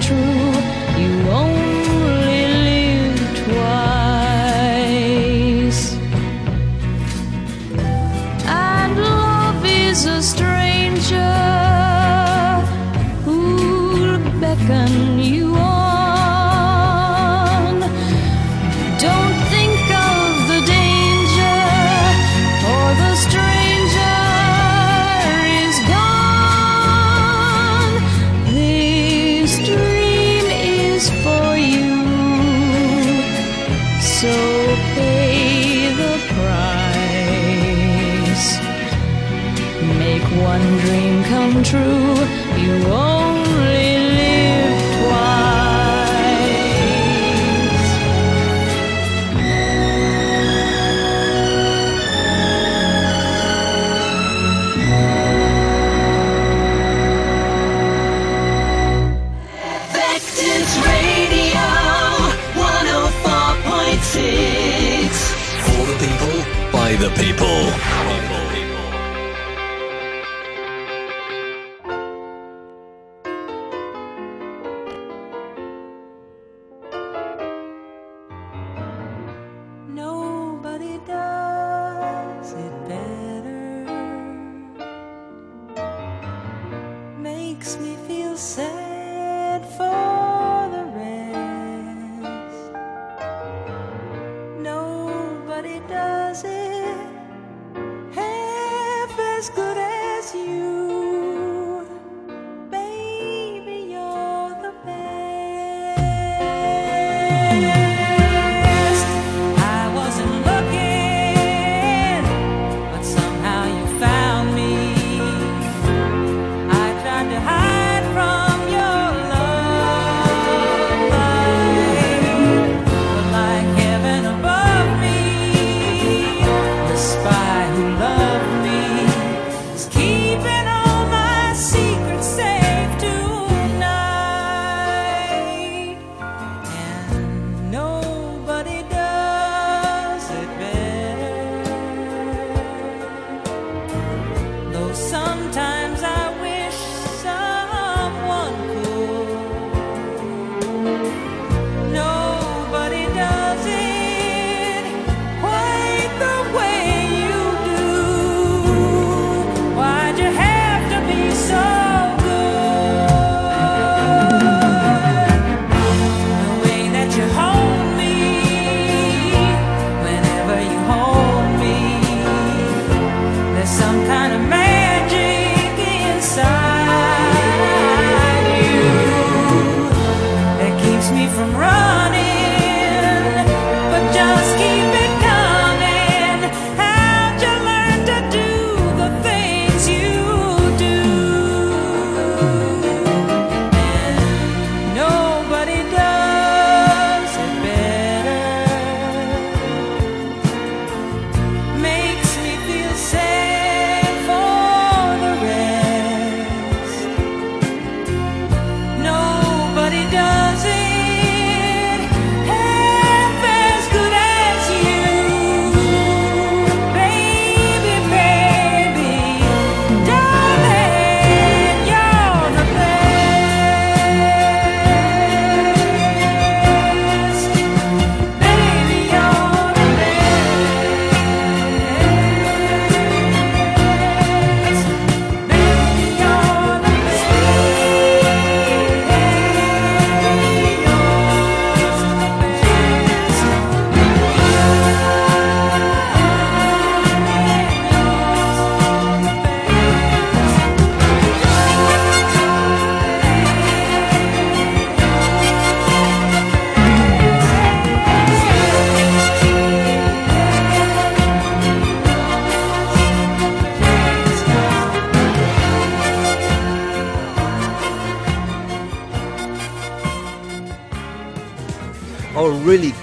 True, You won't.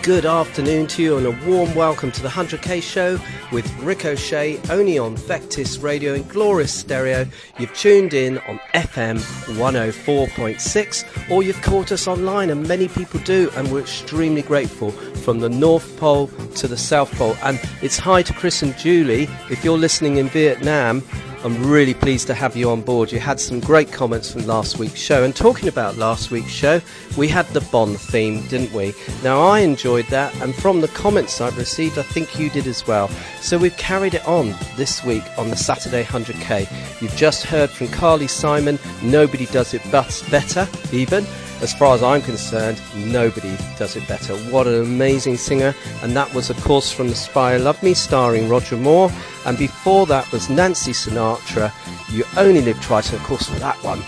good afternoon to you and a warm welcome to the 100k show with Ricochet only on Vectis Radio and glorious stereo. You've tuned in on FM 104.6 or you've caught us online and many people do and we're extremely grateful from the North Pole to the South Pole and it's hi to Chris and Julie if you're listening in Vietnam I'm really pleased to have you on board. You had some great comments from last week's show. And talking about last week's show, we had the Bond theme, didn't we? Now, I enjoyed that, and from the comments I've received, I think you did as well. So we've carried it on this week on the Saturday 100k. You've just heard from Carly Simon, Nobody Does It But Better, even. As far as I'm concerned, nobody does it better. What an amazing singer. And that was, of course, from The Spy Love Me, starring Roger Moore. And before that was Nancy Sinatra, You Only Live Twice. And of course, for that one,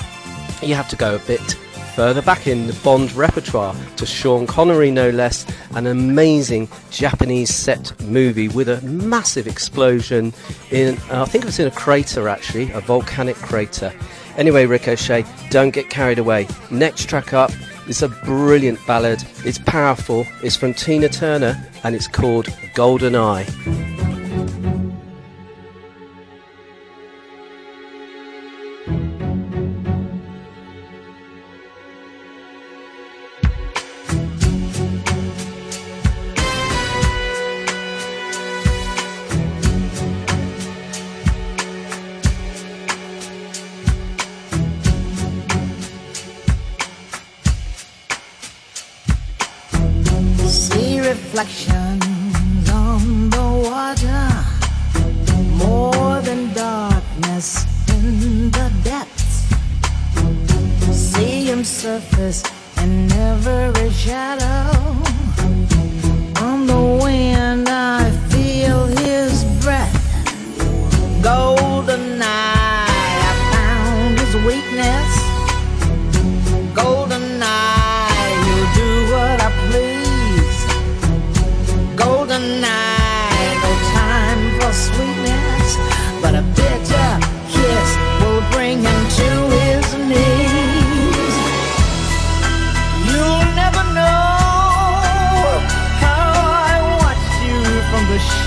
you have to go a bit further back in the Bond repertoire to Sean Connery, no less, an amazing Japanese set movie with a massive explosion in, uh, I think it was in a crater actually, a volcanic crater. Anyway, Ricochet, don't get carried away. Next track up is a brilliant ballad. It's powerful. It's from Tina Turner and it's called Golden Eye.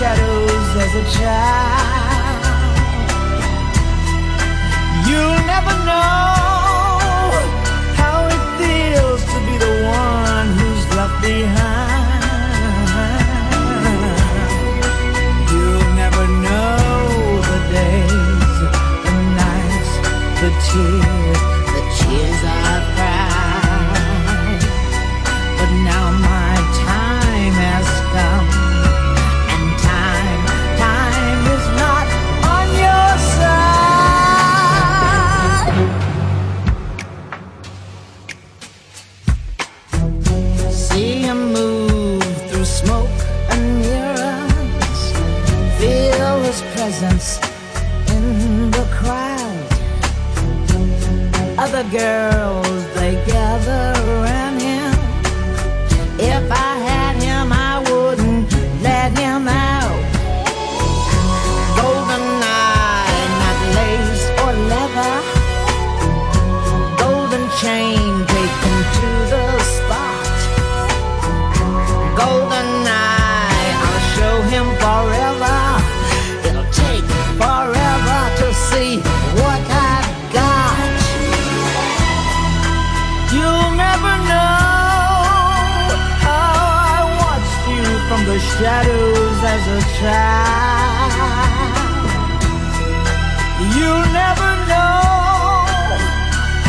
Shadows as a child. You'll never know child. You'll never know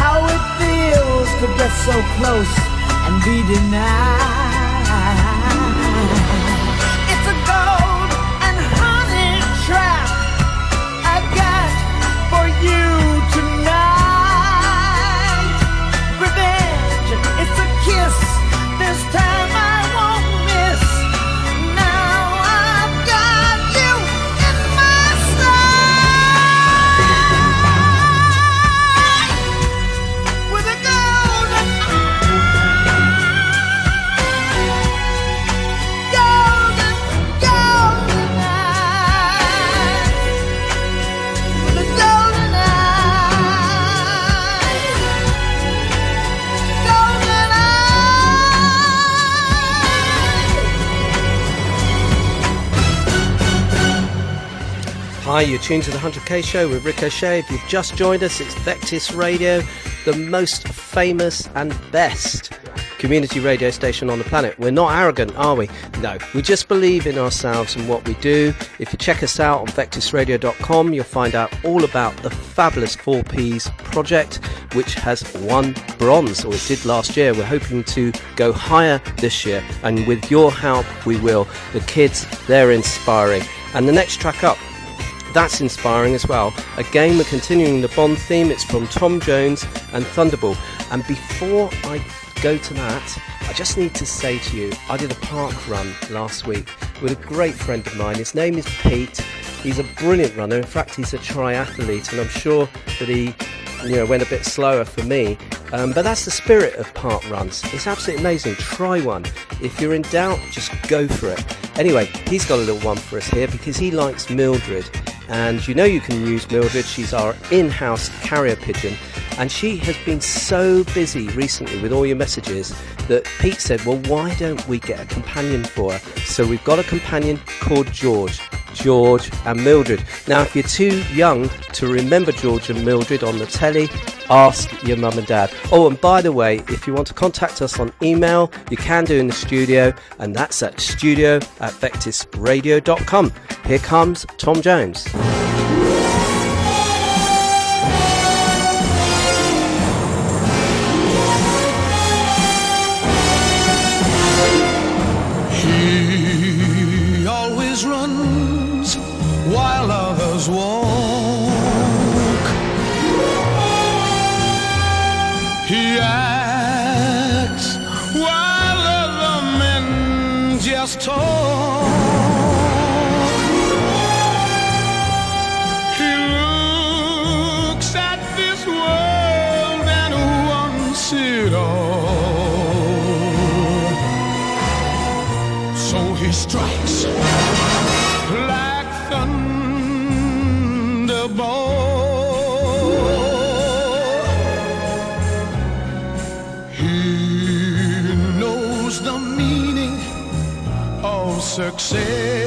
how it feels to get so close and be denied. Hi, you're tuned to the 100k show with Ricochet. If you've just joined us, it's Vectis Radio, the most famous and best community radio station on the planet. We're not arrogant, are we? No, we just believe in ourselves and what we do. If you check us out on vectisradio.com, you'll find out all about the fabulous 4Ps project, which has won bronze, or it did last year. We're hoping to go higher this year, and with your help, we will. The kids, they're inspiring. And the next track up, that's inspiring as well. Again, we're continuing the Bond theme. It's from Tom Jones and Thunderball. And before I go to that, I just need to say to you, I did a park run last week with a great friend of mine. His name is Pete. He's a brilliant runner. In fact, he's a triathlete, and I'm sure that he, you know, went a bit slower for me. Um, but that's the spirit of park runs. It's absolutely amazing. Try one. If you're in doubt, just go for it. Anyway, he's got a little one for us here because he likes Mildred. And you know you can use Mildred. She's our in-house carrier pigeon. And she has been so busy recently with all your messages that Pete said, well, why don't we get a companion for her? So we've got a companion called George. George and Mildred. Now, if you're too young to remember George and Mildred on the telly, ask your mum and dad. Oh, and by the way, if you want to contact us on email, you can do in the studio, and that's at studio at vectisradio.com. Here comes Tom Jones. Success.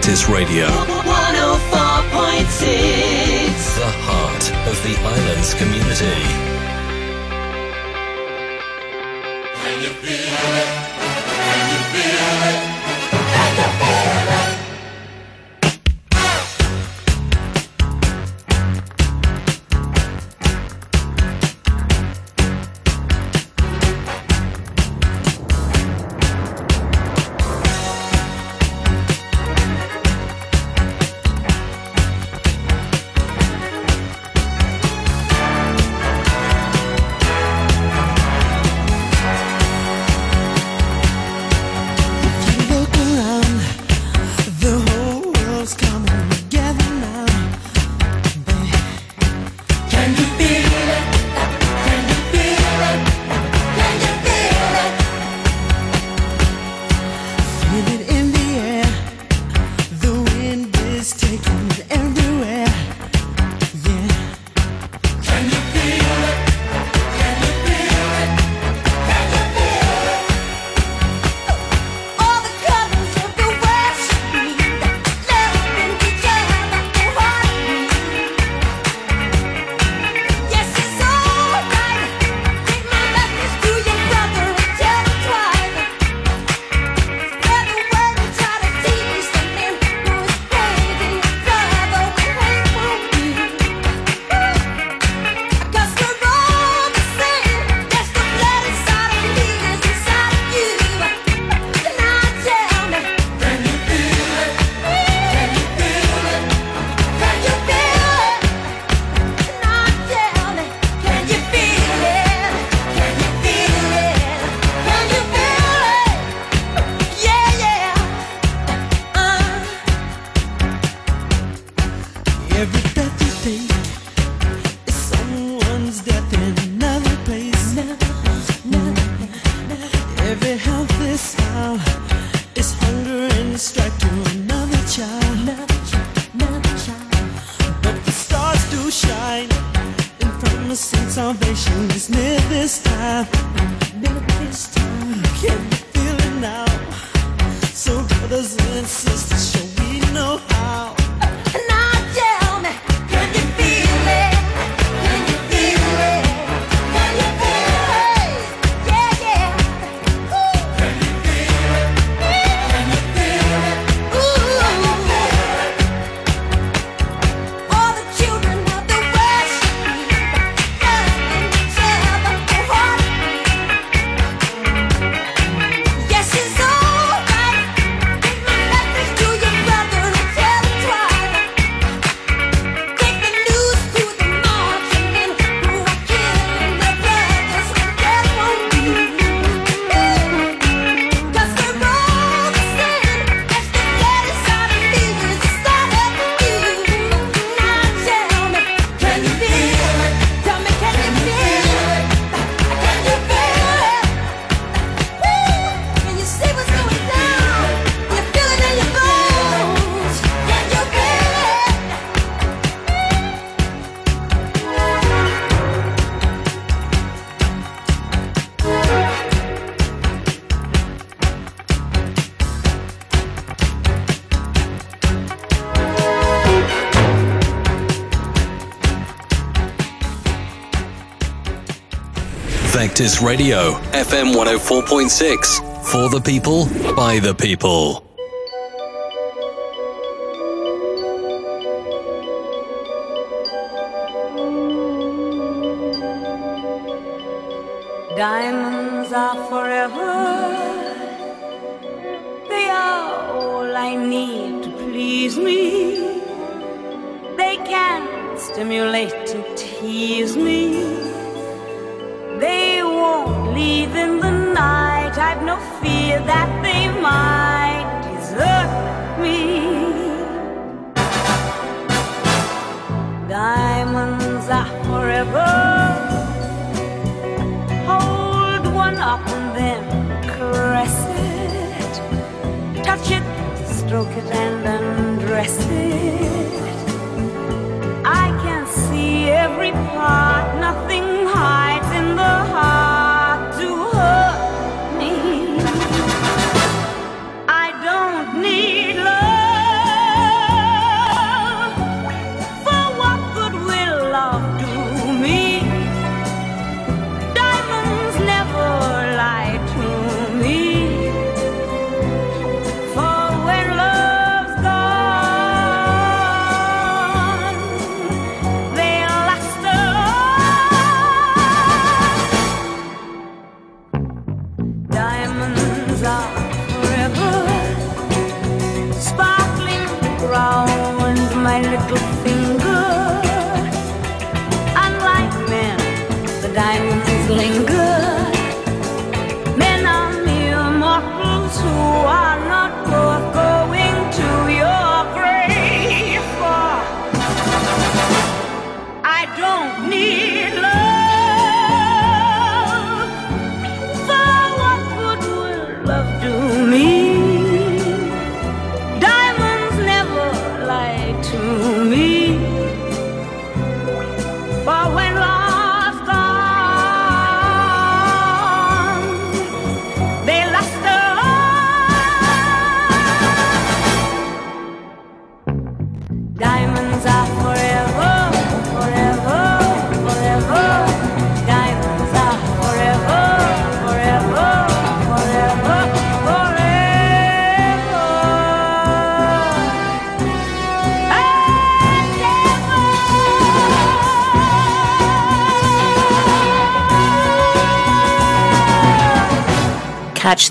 Vectis Radio, 104.6. the heart of the islands community. Radio, FM 104.6. For the people, by the people.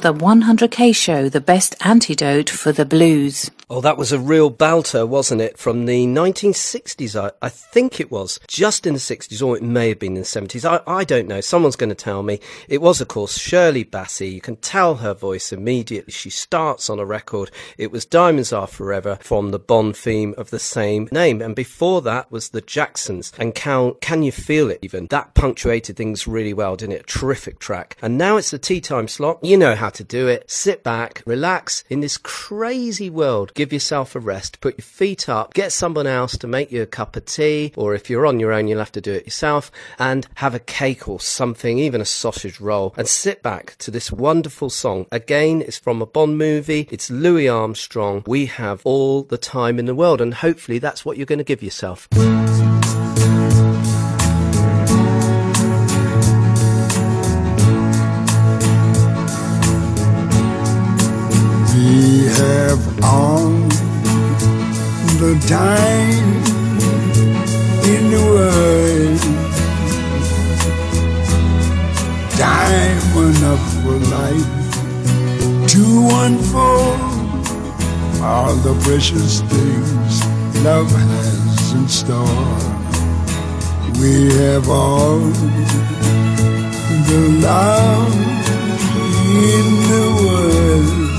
the 100K show, the best antidote for the blues. Oh, that was a real belter, wasn't it? From the 1960s, I, I, think it was. Just in the 60s, or it may have been in the 70s. I, I don't know. Someone's going to tell me. It was, of course, Shirley Bassey. You can tell her voice immediately. She starts on a record. It was Diamonds Are Forever from the Bond theme of the same name. And before that was the Jacksons and Can, can You Feel It even? That punctuated things really well, didn't it? A terrific track. And now it's the tea time slot. You know how to do it. Sit back, relax in this crazy world. Give yourself a rest. Put your feet up. Get someone else to make you a cup of tea. Or if you're on your own, you'll have to do it yourself. And have a cake or something, even a sausage roll. And sit back to this wonderful song. Again, it's from a Bond movie. It's Louis Armstrong. We have all the time in the world. And hopefully that's what you're going to give yourself. Have all the time in the world. Time enough for life to unfold all the precious things love has in store. We have all the love in the world.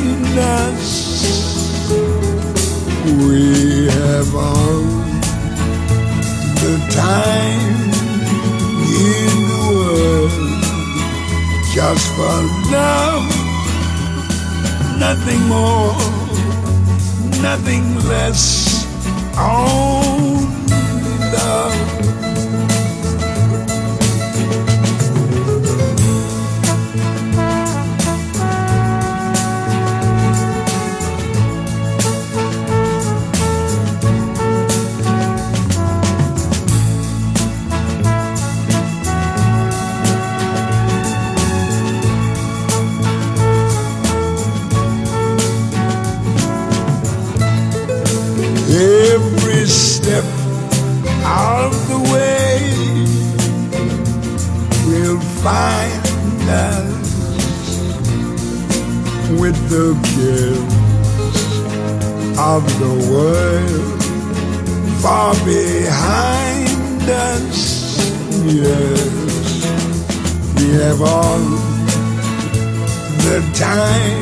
time in the world just for love, nothing more, nothing less. Only find us with the cares of the world far behind us. Yes, we have all the time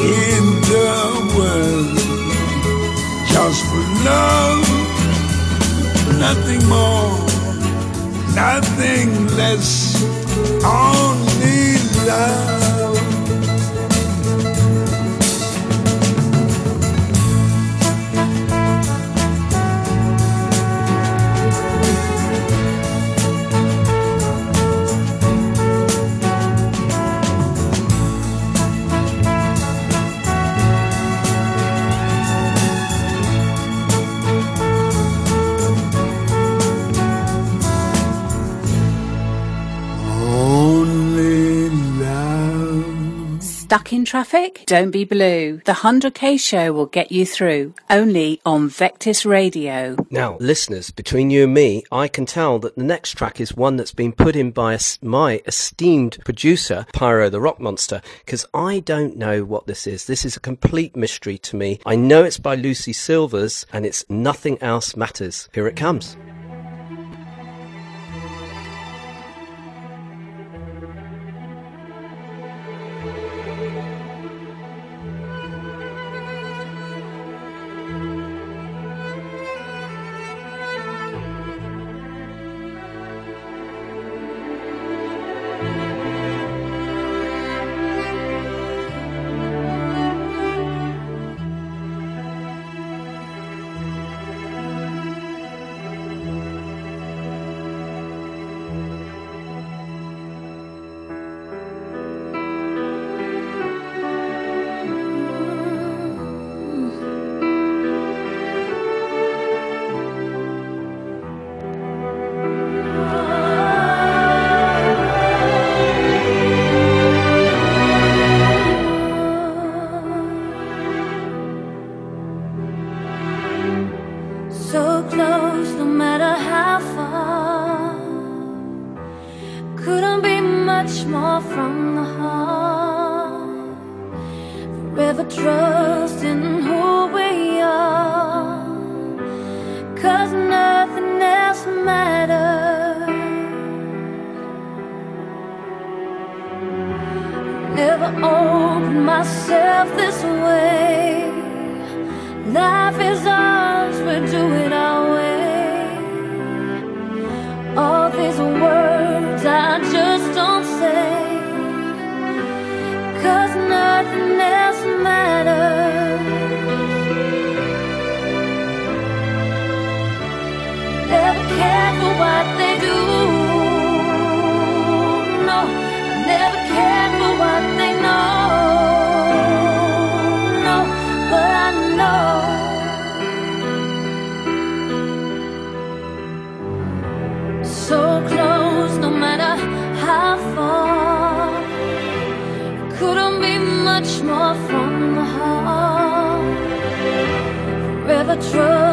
in the world just for love, nothing more, nothing less, only love. Traffic? Don't be blue. The 100k show will get you through. Only on Vectis Radio. Now, listeners, between you and me, I can tell that the next track is one that's been put in by my esteemed producer, Pyro the Rock Monster, because I don't know what this is. This is a complete mystery to me. I know it's by Lucie Silvas, and it's Nothing Else Matters. Here it comes. goes, no matter how far, couldn't be much more from the heart. Forever trust in who we are, cause nothing else matters. Never opened myself this way. Life is ours, we do it all. All these Forever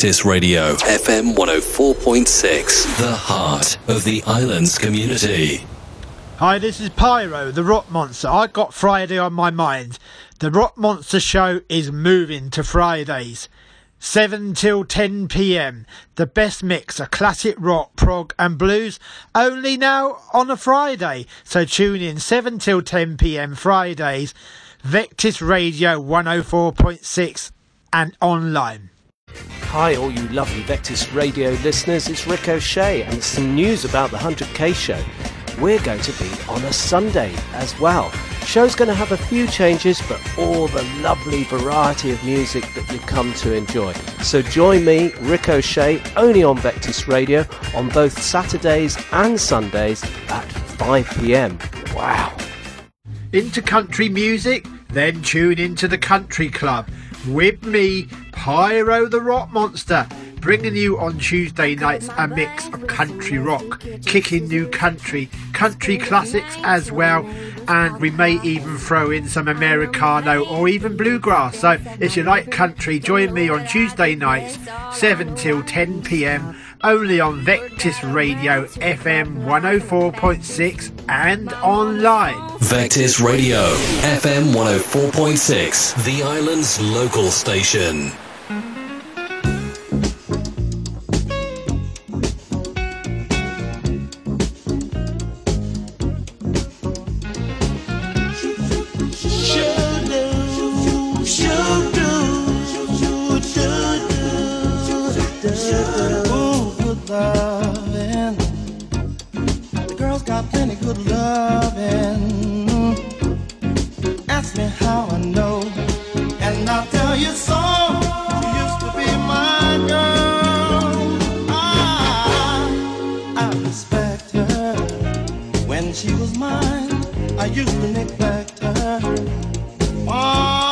Vectis Radio, FM 104.6, the heart of the island's community. Hi, this is Pyro, the Rock Monster. I got Friday on my mind. The Rock Monster show is moving to Fridays. 7 till 10 pm. The best mix of classic rock, prog, and blues. Only now on a Friday. So tune in 7 till 10 pm Fridays. Vectis Radio 104.6 and online. Hi, all you lovely Vectis radio listeners. It's Ricochet, and some news about the 100k show. We're going to be on a Sunday as well. Show's going to have a few changes, but all the lovely variety of music that you've come to enjoy. So join me, Ricochet, only on Vectis Radio on both Saturdays and Sundays at 5 pm. Wow. Into country music? Then tune into the Country Club with me, Pyro the Rock Monster, bringing you on Tuesday nights a mix of country rock, kicking new country, country classics as well, and we may even throw in some Americana or even bluegrass. So if you like country, join me on Tuesday nights, 7 till 10 pm. Only on Vectis Radio FM 104.6 and online. Vectis Radio, FM 104.6, the island's local station. and she was mine. I used to neglect her. Oh,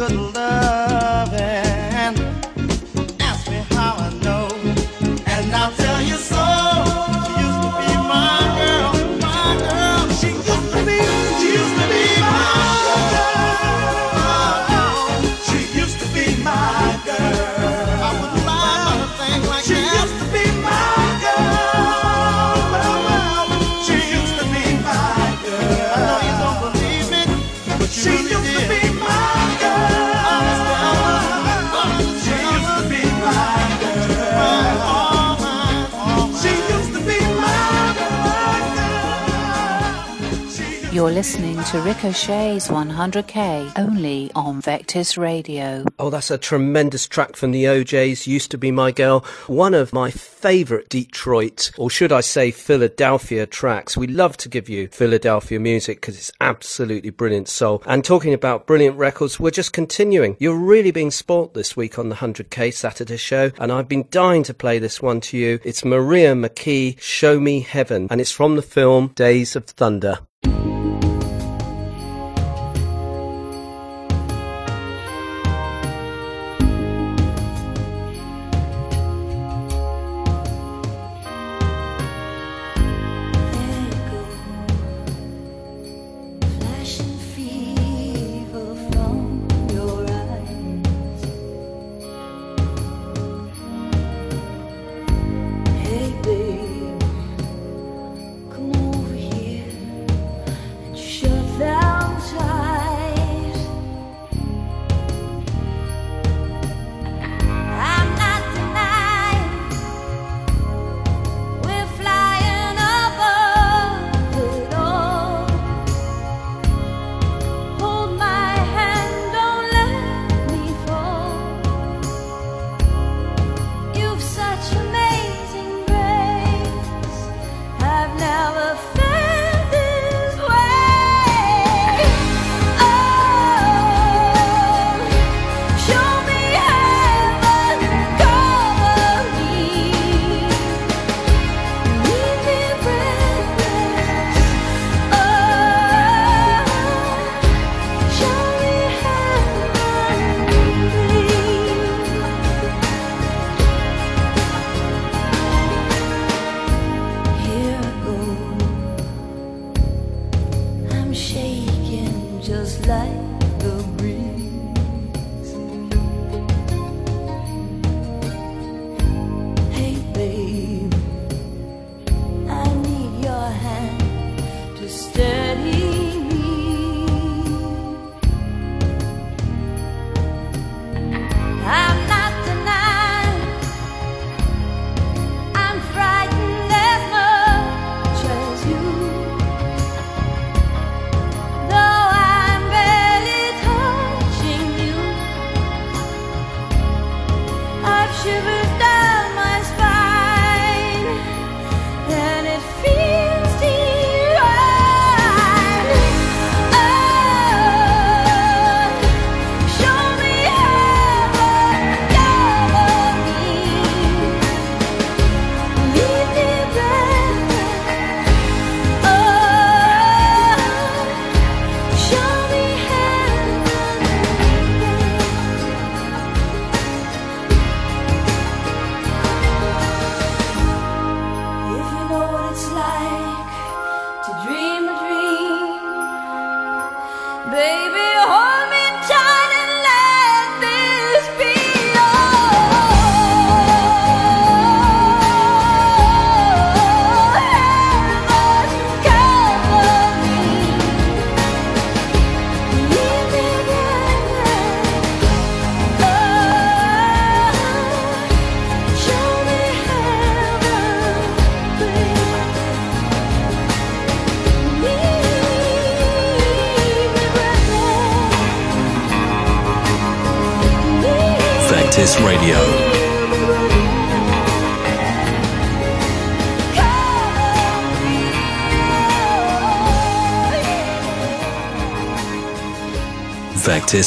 good love You're listening to Ricochet's 100K only on Vectis Radio. Oh, that's a tremendous track from the O'Jays. Used to be my girl. One of my favorite Detroit, or should I say Philadelphia tracks. We love to give you Philadelphia music because it's absolutely brilliant soul. And talking about brilliant records, we're just continuing. You're really being sport this week on the 100K Saturday show. And I've been dying to play this one to you. It's Maria McKee, Show Me Heaven. And it's from the film Days of Thunder. I feel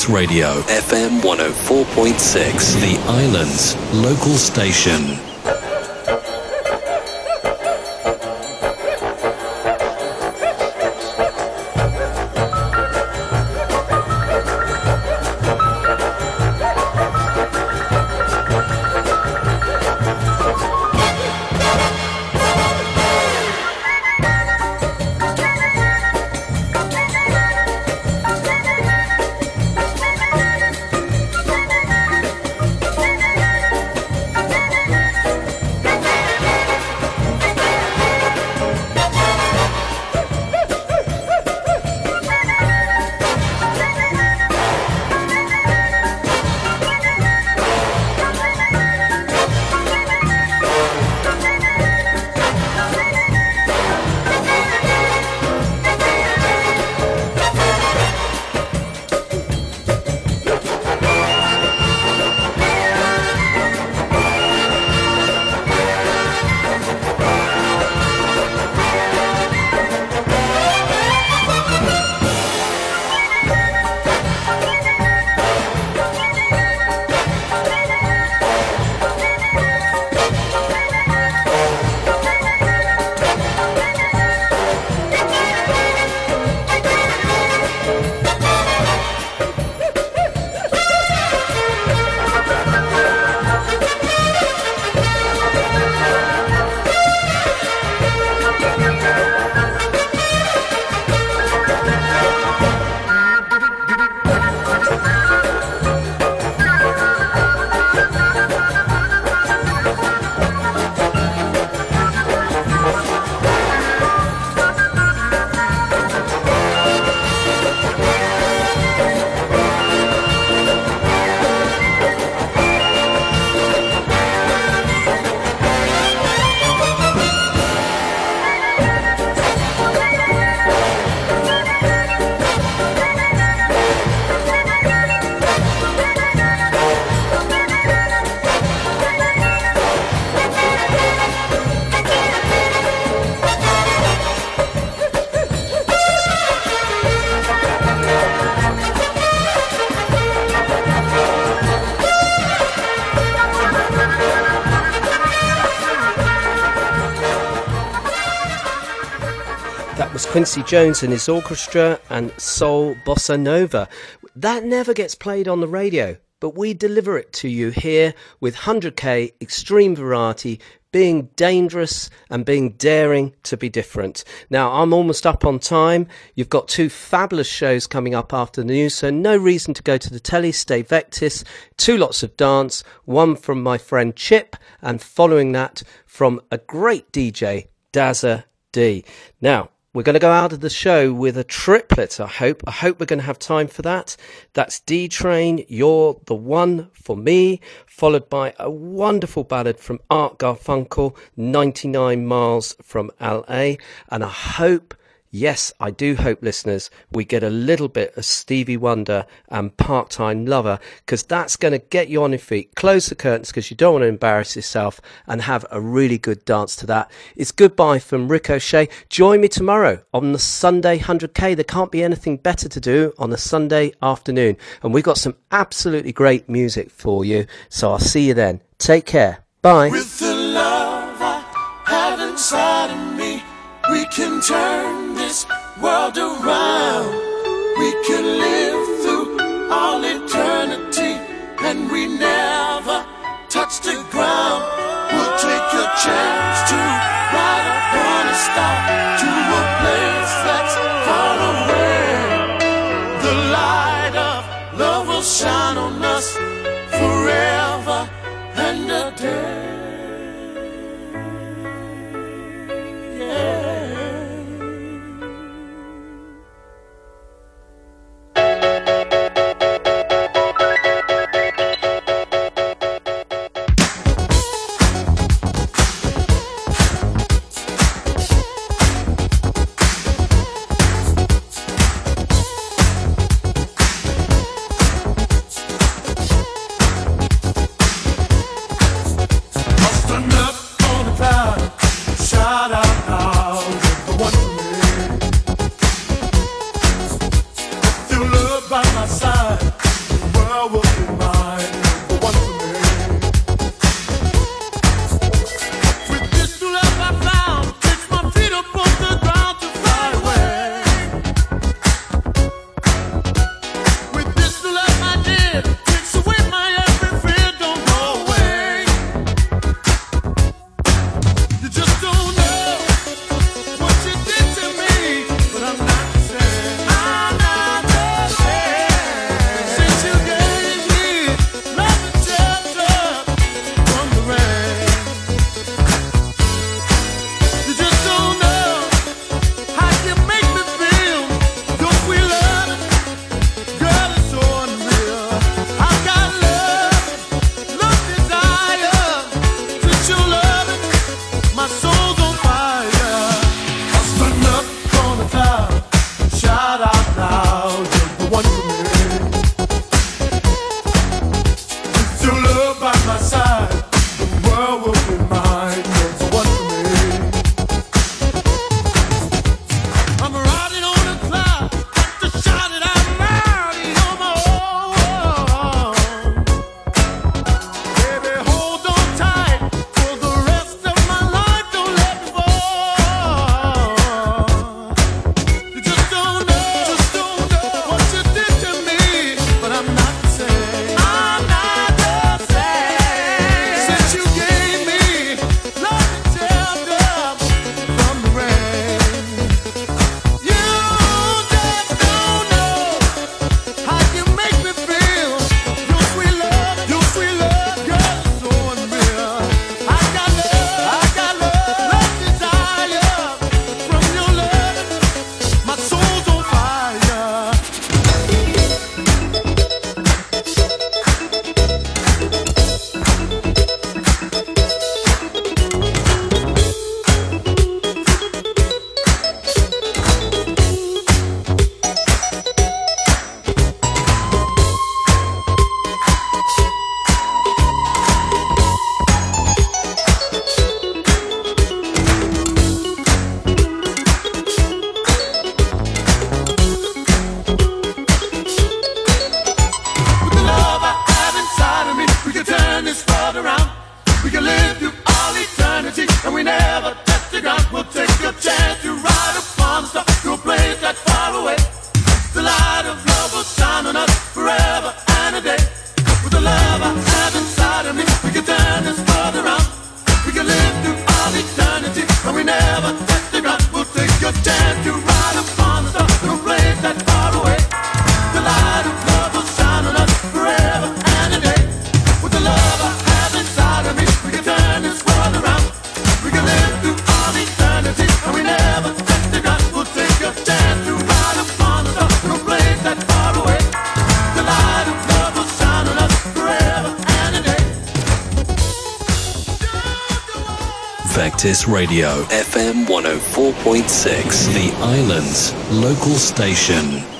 Radio, FM 104.6, The Islands local station. Quincy Jones and his orchestra and soul bossa nova. That never gets played on the radio, but we deliver it to you here with 100k extreme variety being dangerous and being daring to be different. Now, I'm almost up on time. You've got two fabulous shows coming up after the news, so no reason to go to the telly. Stay Vectis. Two lots of dance, one from my friend Chip, and following that from a great DJ, Dazza D. Now, we're going to go out of the show with a triplet, I hope. I hope we're going to have time for that. That's D Train, You're the One for Me, followed by a wonderful ballad from Art Garfunkel, 99 Miles from LA. And I hope Yes, I do hope, listeners, we get a little bit of Stevie Wonder and Part Time Lover because that's going to get you on your feet. Close the curtains because you don't want to embarrass yourself and have a really good dance to that. It's goodbye from Ricochet. Join me tomorrow on the Sunday 100k. There can't be anything better to do on a Sunday afternoon. And we've got some absolutely great music for you. So I'll see you then. Take care. Bye. We can turn this world around. We can live through all eternity and we never touch the ground. We'll take a chance to ride upon a star to a place that's far away. The light of love will shine Radio, FM 104.6, The Islands, local station.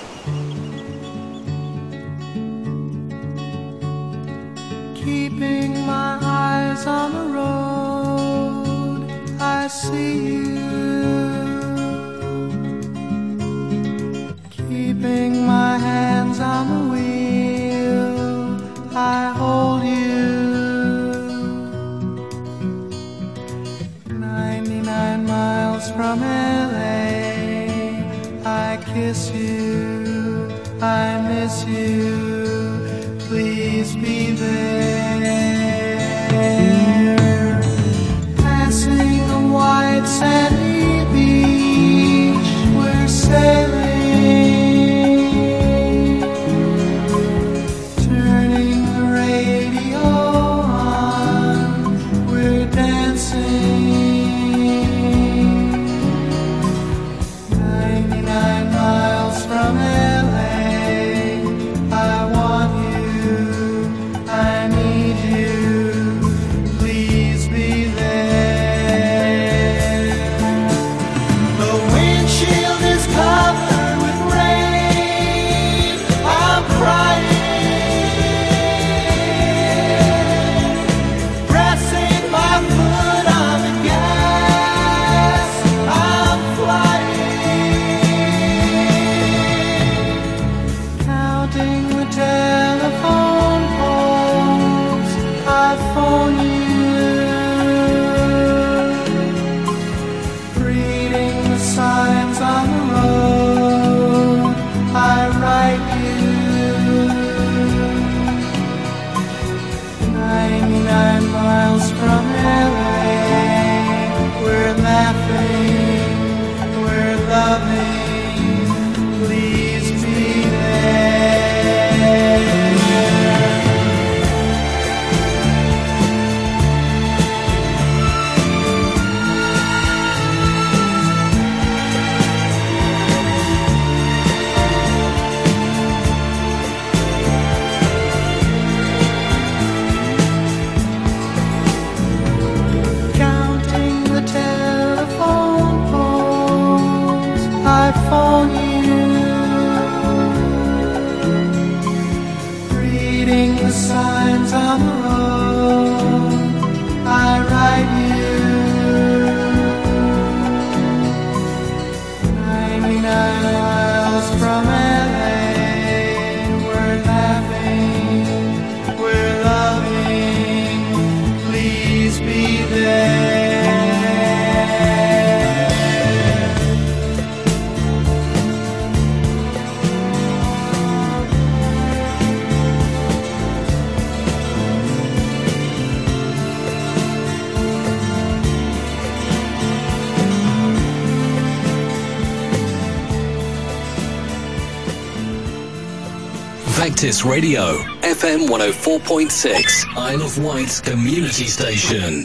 summer Radio, FM 104.6, Isle of Wight Community Station.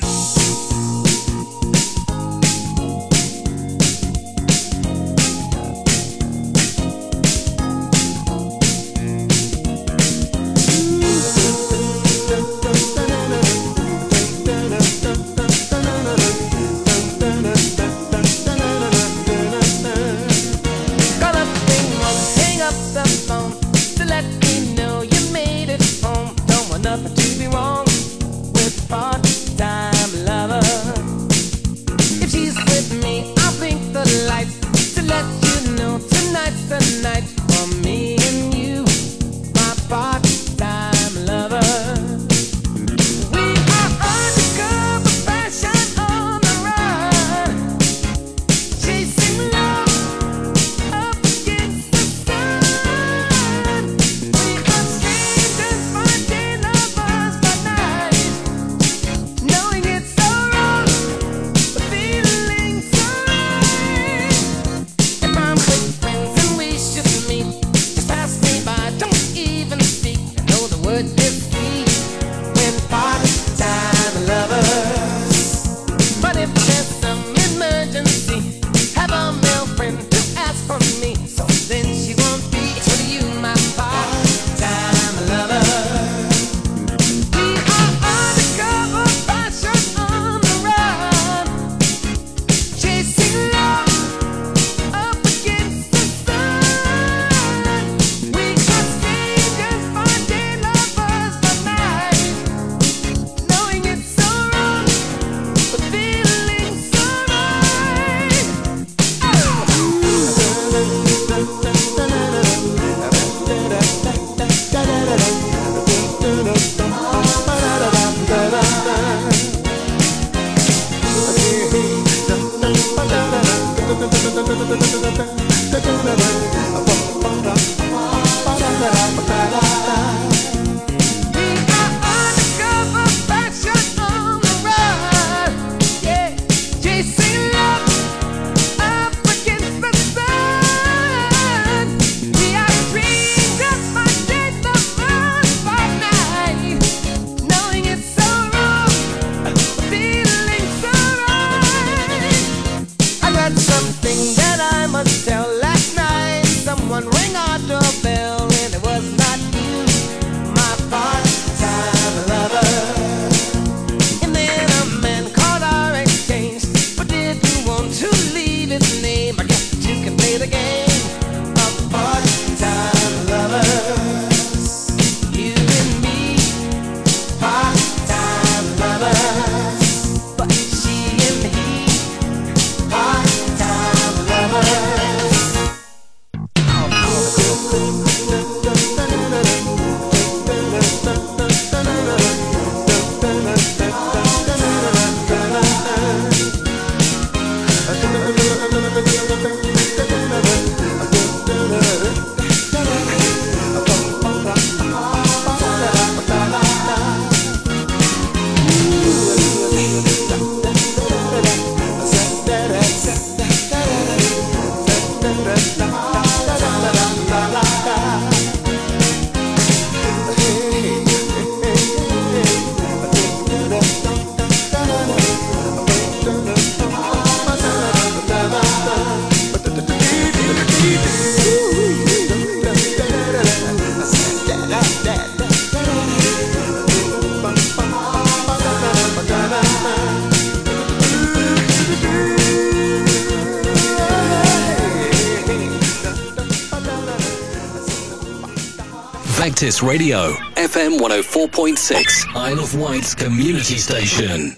Radio, FM 104.6, Isle of Wight's community station.